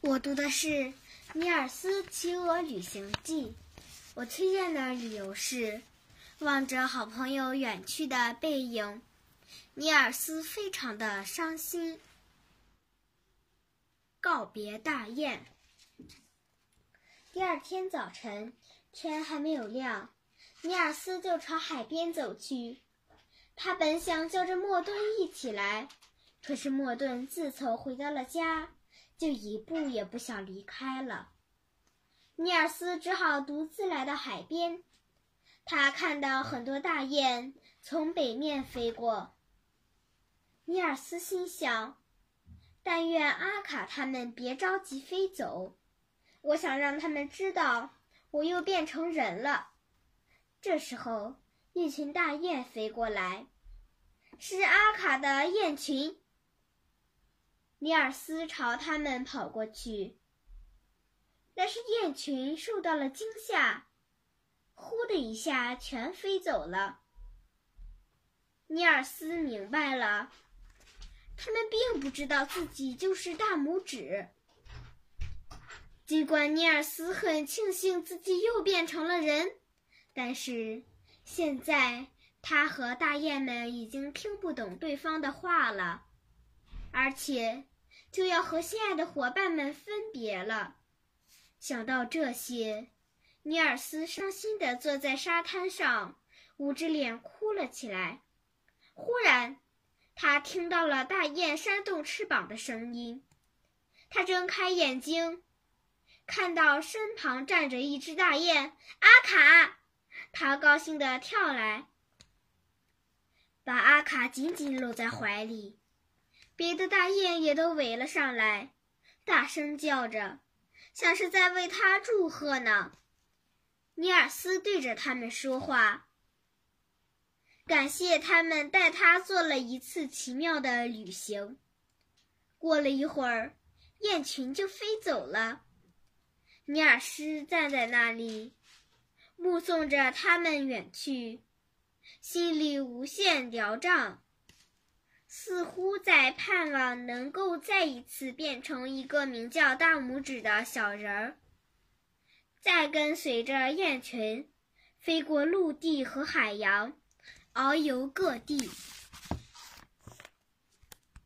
我读的是《尼尔斯骑鹅旅行记》，我推荐的理由是，望着好朋友远去的背影，尼尔斯非常的伤心。告别大雁。第二天早晨，天还没有亮，尼尔斯就朝海边走去。他本想叫着莫顿一起来，可是莫顿自从回到了家。就一步也不想离开了。尼尔斯只好独自来到海边。他看到很多大雁从北面飞过。尼尔斯心想：“但愿阿卡他们别着急飞走，我想让他们知道我又变成人了。”这时候，一群大雁飞过来，是阿卡的雁群。尼尔斯朝他们跑过去，但是雁群受到了惊吓，呼的一下全飞走了。尼尔斯明白了，他们并不知道自己就是大拇指。尽管尼尔斯很庆幸自己又变成了人，但是现在他和大雁们已经听不懂对方的话了。而且，就要和心爱的伙伴们分别了。想到这些，尼尔斯伤心地坐在沙滩上，捂着脸哭了起来。忽然，他听到了大雁扇动翅膀的声音。他睁开眼睛，看到身旁站着一只大雁——阿卡。他高兴地跳来，把阿卡紧紧搂在怀里。别的大雁也都围了上来，大声叫着，像是在为他祝贺呢。尼尔斯对着他们说话，感谢他们带他做了一次奇妙的旅行。过了一会儿，雁群就飞走了。尼尔斯站在那里，目送着他们远去，心里无限疗胀。似乎在盼望能够再一次变成一个名叫大拇指的小人儿，再跟随着雁群飞过陆地和海洋，遨游各地。